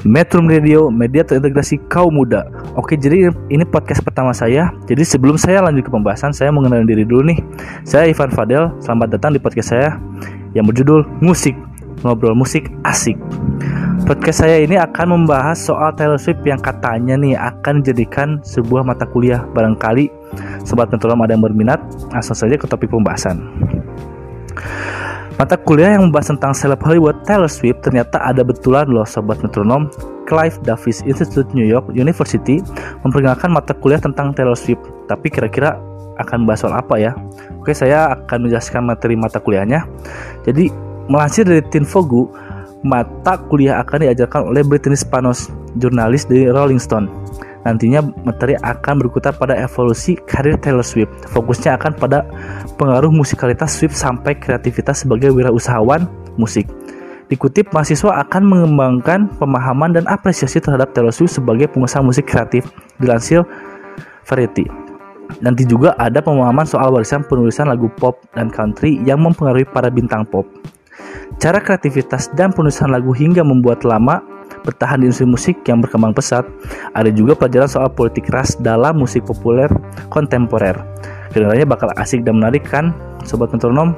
Metro Radio, media terintegrasi kaum muda. Oke, jadi ini podcast pertama saya. Jadi sebelum saya lanjut ke pembahasan, saya mengenalkan diri dulu nih. Saya Ivan Fadel. Selamat datang di podcast saya yang berjudul Musik. Ngobrol musik asik. Podcast saya ini akan membahas soal Taylor Swift yang katanya nih akan dijadikan sebuah mata kuliah. Barangkali sobat metronom ada yang berminat, langsung saja ke topik pembahasan. Mata kuliah yang membahas tentang seleb Hollywood Taylor Swift ternyata ada betulan loh sobat metronom. Clive Davis Institute New York University memperkenalkan mata kuliah tentang Taylor Swift. Tapi kira-kira akan bahas soal apa ya? Oke, saya akan menjelaskan materi mata kuliahnya. Jadi, melansir dari Tinfogu, mata kuliah akan diajarkan oleh Brittany Spanos, jurnalis dari Rolling Stone. Nantinya materi akan berkutat pada evolusi karir Taylor Swift. Fokusnya akan pada pengaruh musikalitas Swift sampai kreativitas sebagai wirausahawan musik. Dikutip, mahasiswa akan mengembangkan pemahaman dan apresiasi terhadap Taylor Swift sebagai pengusaha musik kreatif, dilansir Variety. Nanti juga ada pemahaman soal warisan penulisan lagu pop dan country yang mempengaruhi para bintang pop. Cara kreativitas dan penulisan lagu hingga membuat lama bertahan di industri musik yang berkembang pesat. Ada juga pelajaran soal politik ras dalam musik populer kontemporer. Kedengarannya bakal asik dan menarik kan, sobat metronom?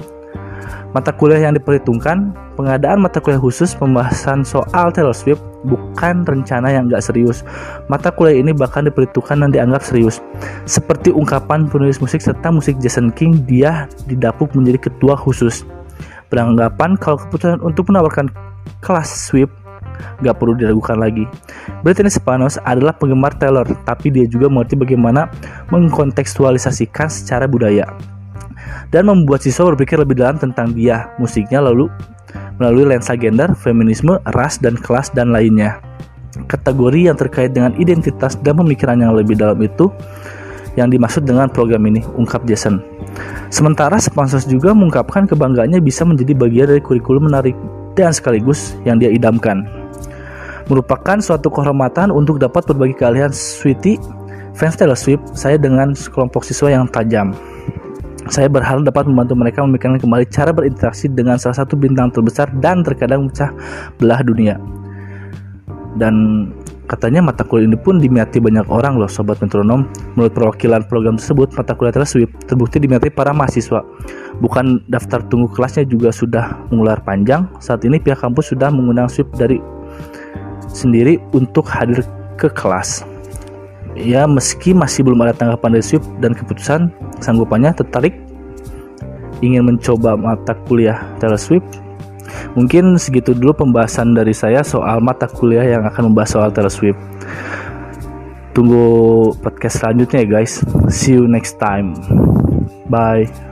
Mata kuliah yang diperhitungkan, pengadaan mata kuliah khusus pembahasan soal Taylor Swift bukan rencana yang gak serius. Mata kuliah ini bahkan diperhitungkan dan dianggap serius. Seperti ungkapan penulis musik serta musik Jason King, dia didapuk menjadi ketua khusus. Beranggapan kalau keputusan untuk menawarkan kelas Swift gak perlu diragukan lagi. Brittany Spanos adalah penggemar Taylor, tapi dia juga mengerti bagaimana mengkontekstualisasikan secara budaya dan membuat siswa berpikir lebih dalam tentang dia, musiknya lalu melalui lensa gender, feminisme, ras, dan kelas, dan lainnya. Kategori yang terkait dengan identitas dan pemikiran yang lebih dalam itu yang dimaksud dengan program ini, ungkap Jason. Sementara sponsor juga mengungkapkan kebanggaannya bisa menjadi bagian dari kurikulum menarik dan sekaligus yang dia idamkan. Merupakan suatu kehormatan untuk dapat berbagi keahlian Sweetie, fans Taylor Swift, saya dengan sekelompok siswa yang tajam. Saya berharap dapat membantu mereka memikirkan kembali cara berinteraksi dengan salah satu bintang terbesar dan terkadang pecah belah dunia. Dan katanya mata kuliah ini pun diminati banyak orang loh sobat metronom. Menurut perwakilan program tersebut, mata kuliah Taylor Swift terbukti diminati para mahasiswa. Bukan daftar tunggu kelasnya juga sudah mengular panjang. Saat ini pihak kampus sudah mengundang Swift dari sendiri untuk hadir ke kelas. Ya, meski masih belum ada tanggapan dari Swift dan keputusan sanggupannya tertarik ingin mencoba mata kuliah Swift. Mungkin segitu dulu pembahasan dari saya soal mata kuliah yang akan membahas soal Swift. Tunggu podcast selanjutnya ya guys. See you next time. Bye.